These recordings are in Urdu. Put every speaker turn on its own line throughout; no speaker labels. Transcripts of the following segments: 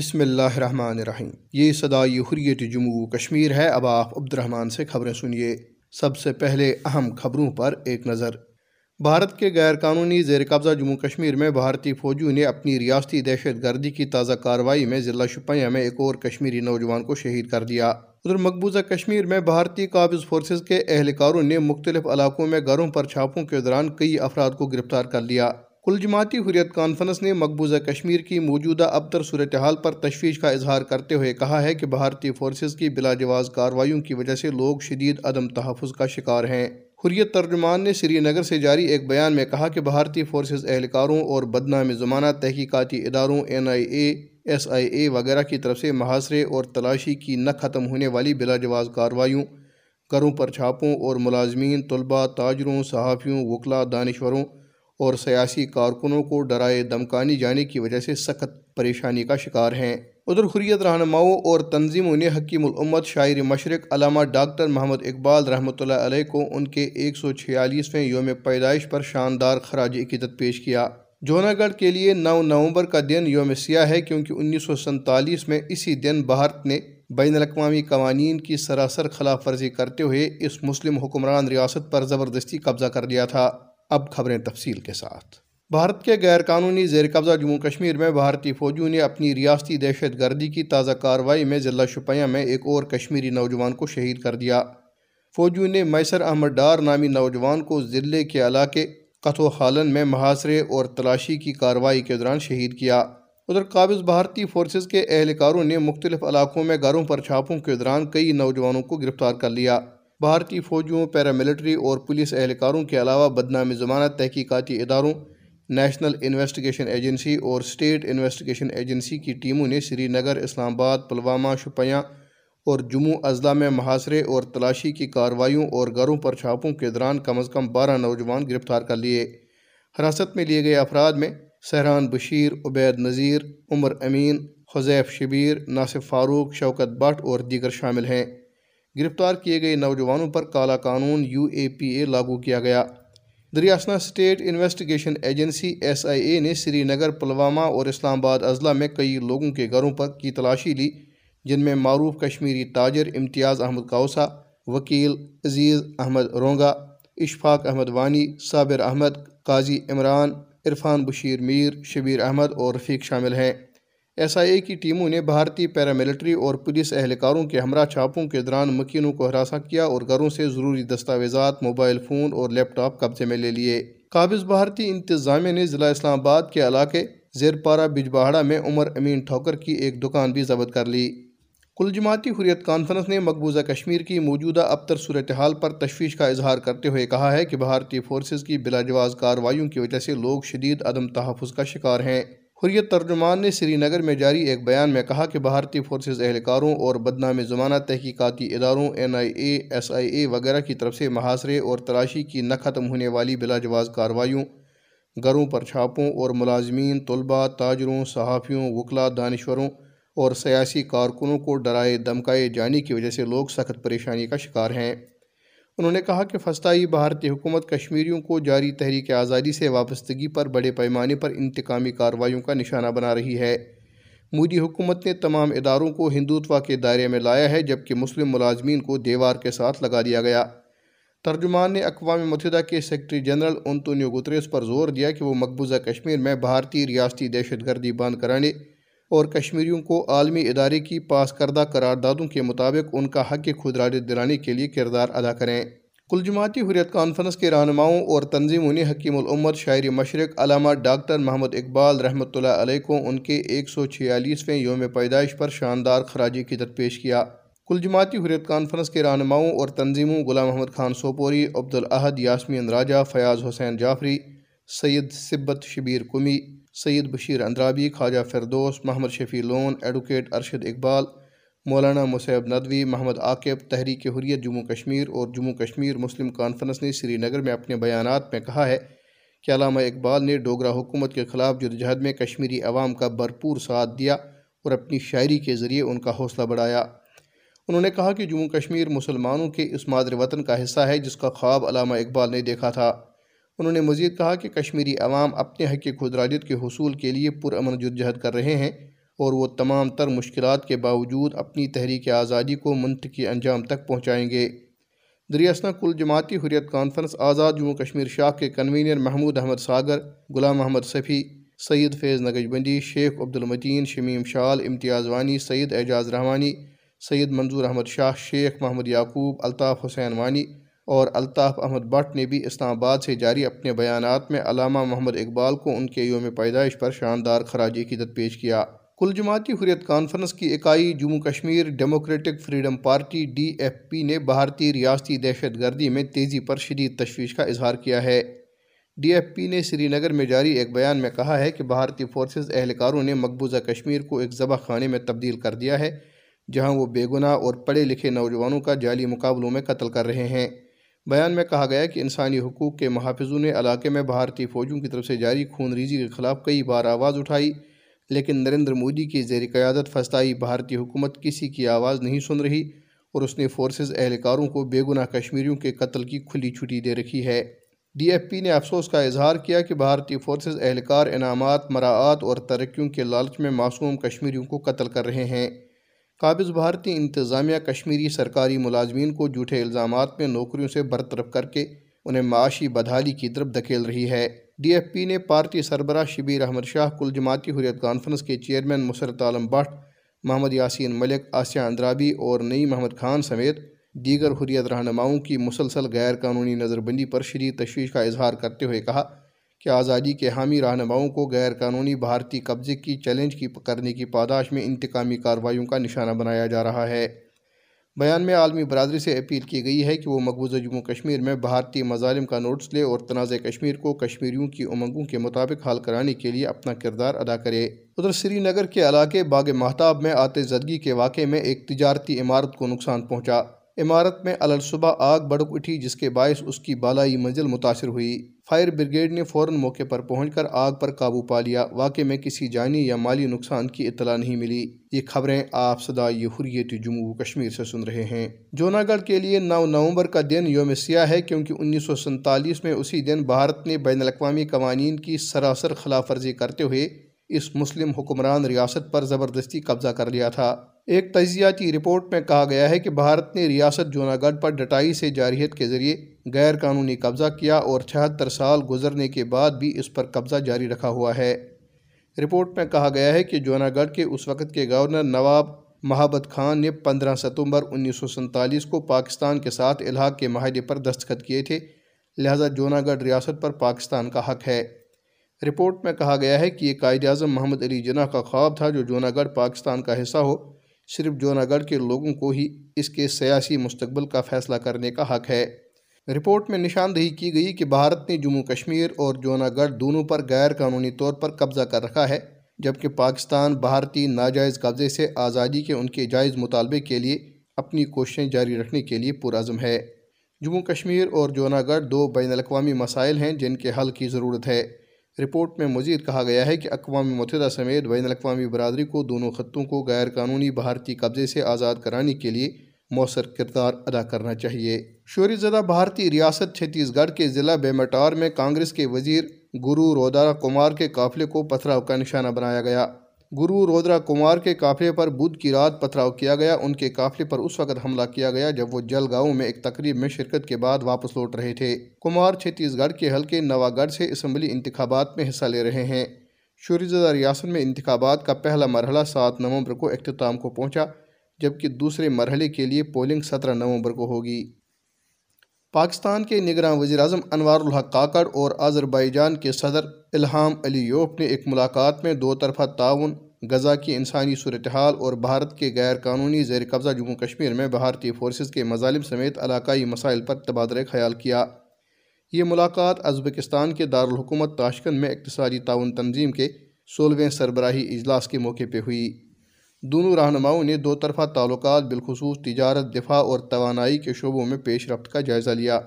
بسم اللہ الرحمن الرحیم۔ یہ صدائی حریت جموں کشمیر ہے۔ اب آپ عبد الرحمن سے خبریں سنیے۔ سب سے پہلے اہم خبروں پر ایک نظر۔ بھارت کے غیر قانونی زیر قبضہ جموں کشمیر میں بھارتی فوجیوں نے اپنی ریاستی دہشت گردی کی تازہ کارروائی میں ضلع شپیاں میں ایک اور کشمیری نوجوان کو شہید کر دیا۔ ادھر مقبوضہ کشمیر میں بھارتی قابض فورسز کے اہلکاروں نے مختلف علاقوں میں گھروں پر چھاپوں کے دوران کئی افراد کو گرفتار کر لیا۔ کل جماعتی حریت کانفرنس نے مقبوضہ کشمیر کی موجودہ ابتر صورتحال پر تشویش کا اظہار کرتے ہوئے کہا ہے کہ بھارتی فورسز کی بلا جواز کارروائیوں کی وجہ سے لوگ شدید عدم تحفظ کا شکار ہیں۔ حریت ترجمان نے سری نگر سے جاری ایک بیان میں کہا کہ بھارتی فورسز اہلکاروں اور بدنام زمانہ تحقیقاتی اداروں N I A S I اے وغیرہ کی طرف سے محاصرے اور تلاشی کی نہ ختم ہونے والی بلا جواز کارروائیوں گھروں پر چھاپوں اور ملازمین، طلباء، تاجروں، صحافیوں وکلا دانشوروں اور سیاسی کارکنوں کو ڈرائے دمکانی جانے کی وجہ سے سخت پریشانی کا شکار ہیں۔ ادھر حریت رہنماؤں اور تنظیموں نے حکیم الامت شاعر مشرق علامہ ڈاکٹر محمد اقبال رحمۃ اللہ علیہ کو ان کے ایک سو چھیالیسویں یوم پیدائش پر شاندار خراج عقیدت پیش کیا۔ جونا گڑھ کے لیے نو نومبر کا دن یوم سیاہ ہے کیونکہ انیس سو سنتالیس میں اسی دن بھارت نے بین الاقوامی قوانین کی سراسر خلاف ورزی کرتے ہوئے اس مسلم حکمران ریاست پر زبردستی قبضہ کر دیا تھا۔ اب خبریں تفصیل کے ساتھ۔ بھارت کے غیر قانونی زیر قبضہ جموں کشمیر میں بھارتی فوجیوں نے اپنی ریاستی دہشت گردی کی تازہ کارروائی میں ضلع شپیاں میں ایک اور کشمیری نوجوان کو شہید کر دیا۔ فوجیوں نے میسر احمد ڈار نامی نوجوان کو ضلع کے علاقے قطو خالن میں محاصرے اور تلاشی کی کارروائی کے دوران شہید کیا۔ ادھر قابض بھارتی فورسز کے اہلکاروں نے مختلف علاقوں میں گھروں پر چھاپوں کے دوران کئی نوجوانوں کو گرفتار کر لیا۔ بھارتی فوجیوں، پیراملٹری اور پولیس اہلکاروں کے علاوہ بدنام ضمانت، تحقیقاتی اداروں، نیشنل انویسٹیگیشن ایجنسی اور اسٹیٹ انویسٹیگیشن ایجنسی کی ٹیموں نے سری نگر، اسلام آباد، پلوامہ، شپیاں اور جموں اضلاع میں محاصرے اور تلاشی کی کارروائیوں اور گھروں پر چھاپوں کے دوران کم از کم بارہ نوجوان گرفتار کر لیے۔ حراست میں لیے گئے افراد میں سہران بشیر، عبید نذیر، عمر امین حذیف شبیر، ناصف فاروق، شوکت بٹ اور دیگر شامل ہیں۔ گرفتار کیے گئے نوجوانوں پر کالا قانون یو اے پی اے لاگو کیا گیا۔ دریاسنا state investigation agency S I A نے سری نگر، پلوامہ اور اسلام آباد اضلاع میں کئی لوگوں کے گھروں پر کی تلاشی لی، جن میں معروف کشمیری تاجر امتیاز احمد کوسا وکیل عزیز احمد رونگا، اشفاق احمد وانی، صابر احمد، قاضی عمران، عرفان بشیر میر، شبیر احمد اور رفیق شامل ہیں۔ ایس آئی اے کی ٹیموں نے بھارتی پیراملٹری اور پولیس اہلکاروں کے ہمراہ چھاپوں کے دوران مکینوں کو ہراساں کیا اور گھروں سے ضروری دستاویزات، موبائل فون اور لیپ ٹاپ قبضے میں لے لیے۔ قابض بھارتی انتظامیہ نے ضلع اسلام آباد کے علاقے زیرپارہ بجبہاڑا میں عمر امین ٹھوکر کی ایک دکان بھی ضبط کر لی۔ کل جماعتی حریت کانفرنس نے مقبوضہ کشمیر کی موجودہ ابتر صورتحال پر تشویش کا اظہار کرتے ہوئے کہا ہے کہ بھارتی فورسز کی بلا جواز کارروائیوں کی وجہ سے لوگ شدید عدم تحفظ کا شکار ہیں۔ حریت ترجمان نے سری نگر میں جاری ایک بیان میں کہا کہ بھارتی فورسز اہلکاروں اور بدنام زمانہ تحقیقاتی اداروں N I A S I اے وغیرہ کی طرف سے محاصرے اور تلاشی کی نہ ختم ہونے والی بلا جواز کارروائیوں گھروں پر چھاپوں اور ملازمین طلباء تاجروں، صحافیوں وکلا دانشوروں اور سیاسی کارکنوں کو ڈرائے دمکائے جانے کی وجہ سے لوگ سخت پریشانی کا شکار ہیں۔ انہوں نے کہا کہ فسطائی بھارتی حکومت کشمیریوں کو جاری تحریک آزادی سے وابستگی پر بڑے پیمانے پر انتقامی کارروائیوں کا نشانہ بنا رہی ہے۔ مودی حکومت نے تمام اداروں کو ہندوتوا کے دائرے میں لایا ہے، جبکہ مسلم ملازمین کو دیوار کے ساتھ لگا دیا گیا۔ ترجمان نے اقوام متحدہ کے سیکرٹری جنرل انتونیو گتریس پر زور دیا کہ وہ مقبوضہ کشمیر میں بھارتی ریاستی دہشت گردی بند کرانے اور کشمیریوں کو عالمی ادارے کی پاس کردہ قراردادوں کے مطابق ان کا حق خود راجت دلانے کے لیے کردار ادا کریں۔ کل جماعتی حریت کانفرنس کے رہنماؤں اور تنظیموں نے حکیم الامت شاعر مشرق علامہ ڈاکٹر محمد اقبال رحمۃ اللہ علیہ کو ان کے ایک سو چھیالیسویں یوم پیدائش پر شاندار خراجی قدت پیش کیا۔ کل جماعتی حریت کانفرنس کے رہنماؤں اور تنظیموں غلام محمد خان سوپوری، عبدالاحد یاسمین راجہ، فیاض حسین جعفری، سید سبت شبیر کمی۔ سید بشیر اندرابی، خواجہ فردوس، محمد شفیع لون، ایڈوکیٹ ارشد اقبال، مولانا مصعب ندوی، محمد عاقب، تحریک حریت جموں کشمیر اور جموں کشمیر مسلم کانفرنس نے سری نگر میں اپنے بیانات میں کہا ہے کہ علامہ اقبال نے ڈوگرا حکومت کے خلاف جدوجہد میں کشمیری عوام کا بھرپور ساتھ دیا اور اپنی شاعری کے ذریعے ان کا حوصلہ بڑھایا۔ انہوں نے کہا کہ جموں کشمیر مسلمانوں کے اس مادر وطن کا حصہ ہے جس کا خواب علامہ اقبال نے دیکھا تھا۔ انہوں نے مزید کہا کہ کشمیری عوام اپنے حق خدراجت کے حصول کے لیے پرامن جدوجہد کر رہے ہیں اور وہ تمام تر مشکلات کے باوجود اپنی تحریک آزادی کو منطقی انجام تک پہنچائیں گے۔ دریاسنا کل جماعتی حریت کانفرنس آزاد جموں کشمیر شاہ کے کنوینر محمود احمد ساگر، غلام محمد صفی، سید فیض نگج بندی شیخ عبد المتین شمیم شال، امتیاز وانی، سید اعجاز رحمانی، سید منظور احمد شاہ، شیخ محمد یعقوب، الطاف حسین وانی اور الطاف احمد بٹ نے بھی اسلام آباد سے جاری اپنے بیانات میں علامہ محمد اقبال کو ان کے یوم پیدائش پر شاندار خراج عقیدت پیش کیا۔ کل جماعتی حریت کانفرنس کی اکائی Jammu Kashmir democratic freedom party D F P نے بھارتی ریاستی دہشت گردی میں تیزی پر شدید تشویش کا اظہار کیا ہے۔ ڈی ایف پی نے سری نگر میں جاری ایک بیان میں کہا ہے کہ بھارتی فورسز اہلکاروں نے مقبوضہ کشمیر کو ایک ذبح خانے میں تبدیل کر دیا ہے، جہاں وہ بے گناہ اور پڑھے لکھے نوجوانوں کا جعلی مقابلوں میں قتل کر رہے ہیں۔ بیان میں کہا گیا کہ انسانی حقوق کے محافظوں نے علاقے میں بھارتی فوجوں کی طرف سے جاری خون ریزی کے خلاف کئی بار آواز اٹھائی، لیکن نریندر مودی کی زیر قیادت فسطائی بھارتی حکومت کسی کی آواز نہیں سن رہی اور اس نے فورسز اہلکاروں کو بے گناہ کشمیریوں کے قتل کی کھلی چھٹی دے رکھی ہے۔ ڈی ایف پی نے افسوس کا اظہار کیا کہ بھارتی فورسز اہلکار، انعامات، مراعات اور ترقیوں کے لالچ میں معصوم کشمیریوں کو قتل کر رہے ہیں۔ قابض بھارتی انتظامیہ کشمیری سرکاری ملازمین کو جھوٹے الزامات میں نوکریوں سے برطرف کر کے انہیں معاشی بدحالی کی طرف دھکیل رہی ہے۔ ڈی ایف پی نے پارٹی سربراہ شبیر احمد شاہ کل جماعتی حریت کانفرنس کے چیئرمین مسرت عالم بٹ، محمد یاسین ملک، آسیہ اندرابی اور نئی محمد خان سمیت دیگر حریت رہنماؤں کی مسلسل غیر قانونی نظر بندی پر شدید تشویش کا اظہار کرتے ہوئے کہا کہ آزادی کے حامی رہنماؤں کو غیر قانونی بھارتی قبضے کی چیلنج کی کرنے کی پاداش میں انتقامی کارروائیوں کا نشانہ بنایا جا رہا ہے۔ بیان میں عالمی برادری سے اپیل کی گئی ہے کہ وہ مقبوضہ جموں کشمیر میں بھارتی مظالم کا نوٹس لے اور تنازع کشمیر کو کشمیریوں کی امنگوں کے مطابق حل کرانے کے لیے اپنا کردار ادا کرے۔ ادھر سری نگر کے علاقے باغ محتاب میں آتے زدگی کے واقعے میں ایک تجارتی عمارت کو نقصان پہنچا۔ عمارت میں صبح آگ بڑک اٹھی، جس کے باعث اس کی بالائی منزل متاثر ہوئی۔ فائر بریگیڈ نے فوراً موقع پر پہنچ کر آگ پر قابو پا لیا۔ واقع میں کسی جانی یا مالی نقصان کی اطلاع نہیں ملی۔ یہ خبریں آپ صدائی حریت جموں کشمیر سے سن رہے ہیں۔ جونا گڑھ کے لیے نو نومبر کا دن یوم سیاہ ہے، کیونکہ انیس سو سنتالیس میں اسی دن بھارت نے بین الاقوامی قوانین کی سراسر خلاف ورزی کرتے ہوئے اس مسلم حکمران ریاست پر زبردستی قبضہ کر لیا تھا۔ ایک تجزیاتی رپورٹ میں کہا گیا ہے کہ بھارت نے ریاست جونا گڑھ پر ڈٹائی سے جارحیت کے ذریعے غیر قانونی قبضہ کیا اور چھہتر سال گزرنے کے بعد بھی اس پر قبضہ جاری رکھا ہوا ہے۔ رپورٹ میں کہا گیا ہے کہ جونا گڑھ کے اس وقت کے گورنر نواب محبت خان نے پندرہ ستمبر انیس سو سنتالیس کو پاکستان کے ساتھ الحاق کے معاہدے پر دستخط کیے تھے، لہذا جونا گڑھ ریاست پر پاکستان کا حق ہے۔ رپورٹ میں کہا گیا ہے کہ یہ قائد اعظم محمد علی جناح کا خواب تھا جو جونا گڑھ پاکستان کا حصہ ہو۔ صرف جونا گڑھ کے لوگوں کو ہی اس کے سیاسی مستقبل کا فیصلہ کرنے کا حق ہے۔ رپورٹ میں نشاندہی کی گئی کہ بھارت نے جموں کشمیر اور جونا گڑھ دونوں پر غیر قانونی طور پر قبضہ کر رکھا ہے، جبکہ پاکستان بھارتی ناجائز قبضے سے آزادی کے ان کے جائز مطالبے کے لیے اپنی کوششیں جاری رکھنے کے لیے پرعزم ہے۔ جموں کشمیر اور جونا گڑھ دو بین الاقوامی مسائل ہیں جن کے حل کی ضرورت ہے۔ رپورٹ میں مزید کہا گیا ہے کہ اقوام متحدہ سمیت بین الاقوامی برادری کو دونوں خطوں کو غیر قانونی بھارتی قبضے سے آزاد کرانے کے لیے مؤثر کردار ادا کرنا چاہیے۔ شوری زدہ بھارتی ریاست چھتیس گڑھ کے ضلع بیمٹار میں کانگریس کے وزیر گرو رودارا کمار کے قافلے کو پتھراؤ کا نشانہ بنایا گیا۔ گرو رودرا کمار کے قافلے پر بدھ کی رات پتھراؤ کیا گیا۔ ان کے قافلے پر اس وقت حملہ کیا گیا جب وہ جل گاؤں میں ایک تقریب میں شرکت کے بعد واپس لوٹ رہے تھے۔ کمار چھتیس گڑھ کے حلقے نوا گڑھ سے اسمبلی انتخابات میں حصہ لے رہے ہیں۔ شوری زدہ ریاست میں انتخابات کا پہلا مرحلہ سات نومبر کو اختتام کو پہنچا، جبکہ دوسرے مرحلے کے لیے پولنگ سترہ نومبر کو ہوگی۔ پاکستان کے نگراں وزیراعظم انوار الحق کاکڑ اور آذربائی جان کے صدر الہام علی یوپ نے ایک ملاقات میں دو طرفہ تعاون، غزہ کی انسانی صورتحال اور بھارت کے غیر قانونی زیر قبضہ جموں کشمیر میں بھارتی فورسز کے مظالم سمیت علاقائی مسائل پر تبادلہ خیال کیا۔ یہ ملاقات ازبکستان کے دارالحکومت تاشکن میں اقتصادی تعاون تنظیم کے سولہویں سربراہی اجلاس کے موقع پہ ہوئی۔ دونوں رہنماؤں نے دو طرفہ تعلقات بالخصوص تجارت، دفاع اور توانائی کے شعبوں میں پیش رفت کا جائزہ لیا۔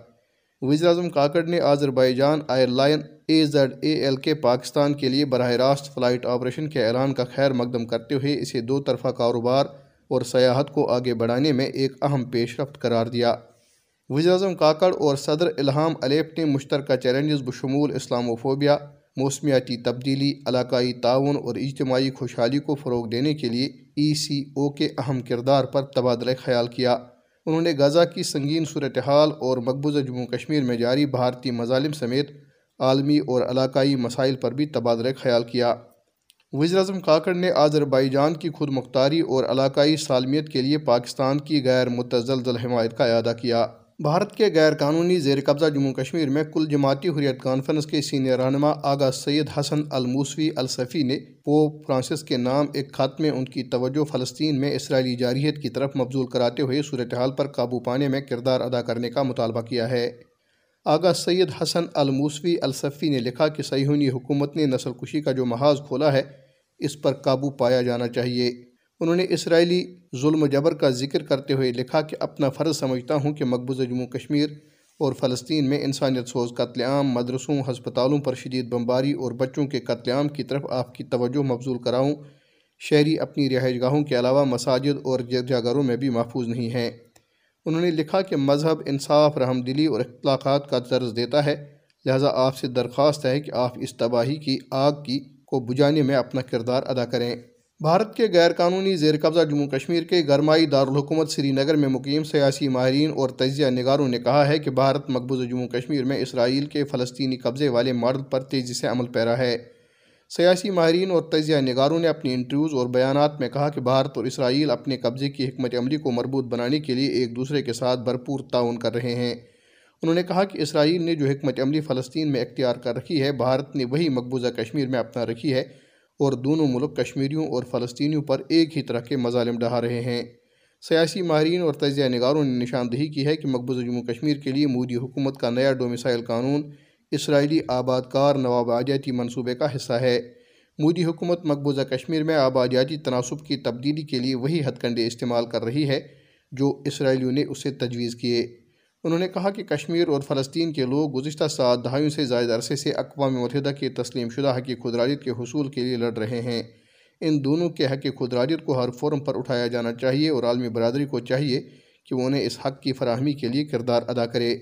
وزیر اعظم کاکڑ نے Azerbaijan airline, A Z, A L کے پاکستان کے لیے براہ راست فلائٹ آپریشن کے اعلان کا خیر مقدم کرتے ہوئے اسے دو طرفہ کاروبار اور سیاحت کو آگے بڑھانے میں ایک اہم پیش رفت قرار دیا۔ وزیر اعظم کاکڑ اور صدر الہام علیف نے مشترکہ چیلنجز بشمول اسلام و فوبیا موسمیاتی تبدیلی، علاقائی تعاون اور اجتماعی خوشحالی کو فروغ دینے کے لیے ای سی او کے اہم کردار پر تبادلہ خیال کیا۔ انہوں نے غزہ کی سنگین صورتحال اور مقبوضہ جموں کشمیر میں جاری بھارتی مظالم سمیت عالمی اور علاقائی مسائل پر بھی تبادلہ خیال کیا۔ وزیر اعظم کاکڑ نے آذربائی جان کی خود مختاری اور علاقائی سالمیت کے لیے پاکستان کی غیر متزلزل حمایت کا اعادہ کیا۔ بھارت کے غیر قانونی زیر قبضہ جموں کشمیر میں کل جماعتی حریت کانفرنس کے سینئر رہنما آغا سید حسن الموسوی الصفی نے پوپ فرانسس کے نام ایک خط میں ان کی توجہ فلسطین میں اسرائیلی جارحیت کی طرف مبزول کراتے ہوئے صورتحال پر قابو پانے میں کردار ادا کرنے کا مطالبہ کیا ہے۔ آغا سید حسن الموسوی الصفی نے لکھا کہ سیہونی حکومت نے نسل کشی کا جو محاذ کھولا ہے، اس پر قابو پایا جانا چاہیے۔ انہوں نے اسرائیلی ظلم و جبر کا ذکر کرتے ہوئے لکھا کہ اپنا فرض سمجھتا ہوں کہ مقبوضہ جموں کشمیر اور فلسطین میں انسانیت سوز قتل عام، مدرسوں، ہسپتالوں پر شدید بمباری اور بچوں کے قتل عام کی طرف آپ کی توجہ مبزول کراؤں۔ شہری اپنی رہائش گاہوں کے علاوہ مساجد اور گرجا گھروں میں بھی محفوظ نہیں ہیں۔ انہوں نے لکھا کہ مذہب انصاف، رحم دلی اور اخلاقات کا طرز دیتا ہے۔ لہٰذا آپ سے درخواست ہے کہ آپ اس تباہی کی، آگ کی کو بجانے میں اپنا کردار ادا کریں۔ بھارت کے غیر قانونی زیر قبضہ جموں کشمیر کے گرمائی دارالحکومت سری نگر میں مقیم سیاسی ماہرین اور تجزیہ نگاروں نے کہا ہے کہ بھارت مقبوضہ جموں کشمیر میں اسرائیل کے فلسطینی قبضے والے ماڈل پر تیزی سے عمل پیرا ہے۔ سیاسی ماہرین اور تجزیہ نگاروں نے اپنی انٹرویوز اور بیانات میں کہا کہ بھارت اور اسرائیل اپنے قبضے کی حکمت عملی کو مربوط بنانے کے لیے ایک دوسرے کے ساتھ بھرپور تعاون کر رہے ہیں۔ انہوں نے کہا کہ اسرائیل نے جو حکمت عملی فلسطین میں اختیار کر رکھی ہے، بھارت نے وہی مقبوضہ کشمیر میں اپنا رکھی ہے اور دونوں ملک کشمیریوں اور فلسطینیوں پر ایک ہی طرح کے مظالم ڈہا رہے ہیں۔ سیاسی ماہرین اور تجزیہ نگاروں نے نشاندہی کی ہے کہ مقبوضہ جموں کشمیر کے لیے مودی حکومت کا نیا ڈومیسائل قانون اسرائیلی آباد کار نوآبادیاتی منصوبے کا حصہ ہے۔ مودی حکومت مقبوضہ کشمیر میں آبادیاتی تناسب کی تبدیلی کے لیے وہی ہتھ کنڈے استعمال کر رہی ہے جو اسرائیلیوں نے اسے تجویز کیے۔ انہوں نے کہا کہ کشمیر اور فلسطین کے لوگ گزشتہ سات دہائیوں سے زائد عرصے سے اقوام متحدہ کے تسلیم شدہ حق خودراجت کے حصول کے لیے لڑ رہے ہیں۔ ان دونوں کے حق خودراجت کو ہر فورم پر اٹھایا جانا چاہیے اور عالمی برادری کو چاہیے کہ وہ انہیں اس حق کی فراہمی کے لیے کردار ادا کرے۔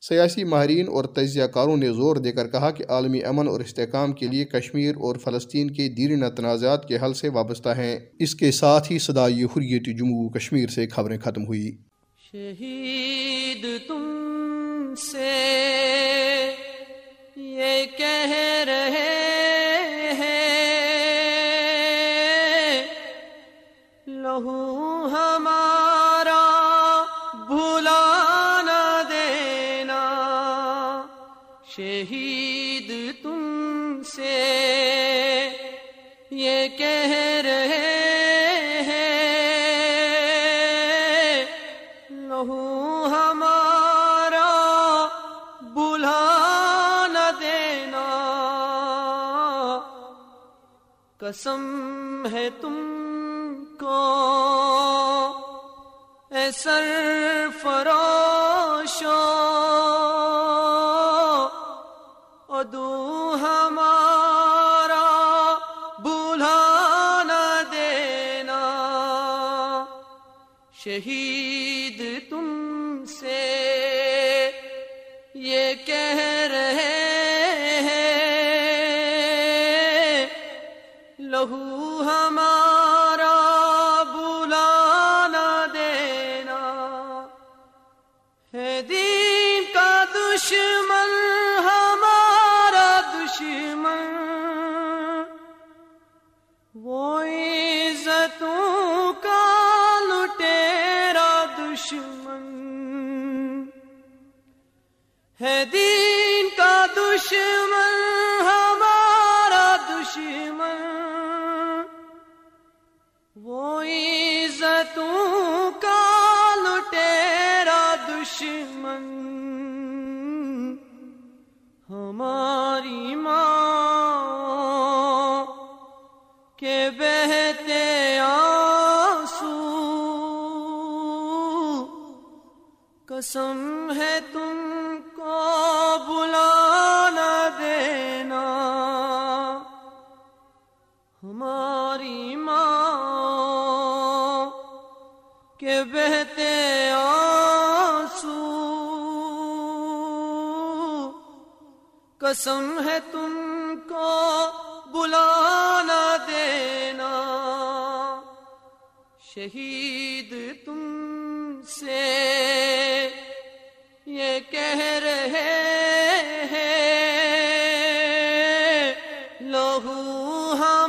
سیاسی ماہرین اور تجزیہ کاروں نے زور دے کر کہا کہ عالمی امن اور استحکام کے لیے کشمیر اور فلسطین کے دیرینہ تنازعات کے حل سے وابستہ ہیں۔ اس کے ساتھ ہی صدائی حریت جموں کشمیر سے خبریں ختم ہوئی
شہید تم سے یہ کہہ رہے ہیں لہو ہمارا بھولا نہ دینا شہید قسم ہے تم کو۔ اے سر فروشو ادو ہمارا بولا نہ دینا۔ شہید قسم ہے تم کو بلا نہ دینا۔ ہماری ماں کے بہتے آنسو۔ قسم ہے تم کو بلا نہ دینا۔ شہید تم یہ کہہ رہے ہیں لہو ہاں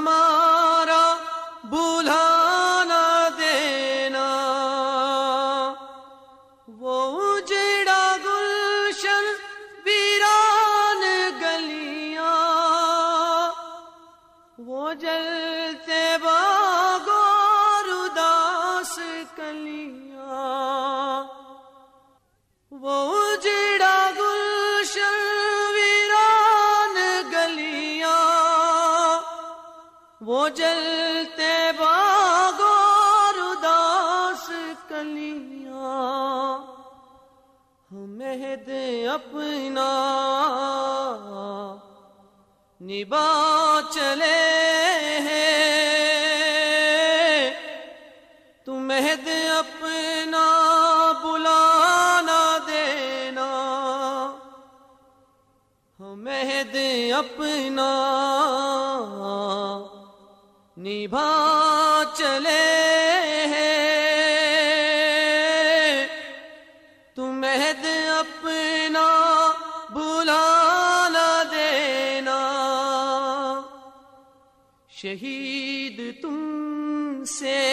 جلتے باغور اداس کلیاں مہد اپنا نبا چلے ہیں۔ تو مہد اپنا بلا نہ دینا۔ مہد اپنا نبھا چلے ہیں۔ تو اپنا بلا نہ دینا۔ شہید تم سے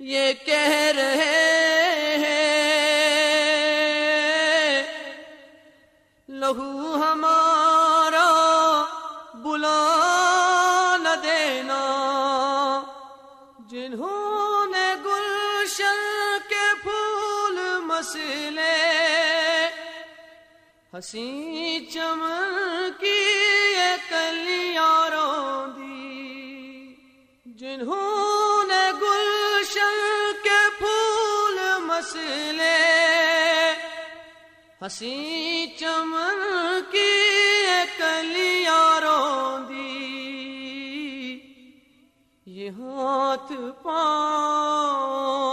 یہ کہہ رہے ہیں۔ لہو ہنسی چمن کی یہ کلیاں رو دی، جنہوں نے گلشن کے پھول مسلے۔ ہنسی چمن کی یہ کلیاں رو دی۔ یہ ہاتھ پاؤں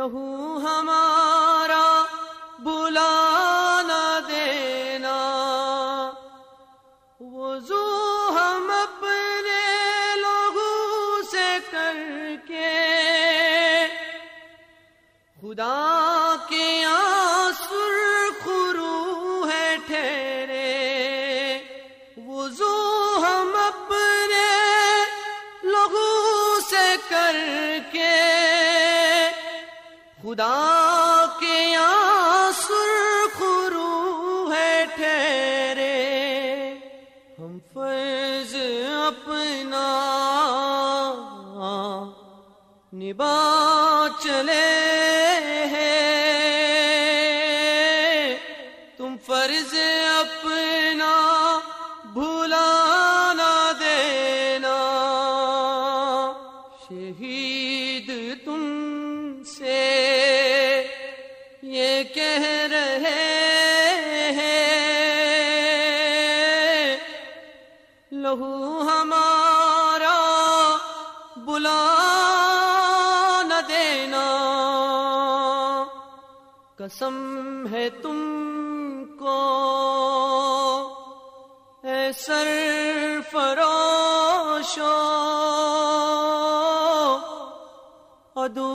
لہو ہمارا بلا نہ دینا۔ وضو ہم اپنے لوگوں سے کر کے، خدا کے آسر خدا قسم ہے تم کو اے سر فروشو ادو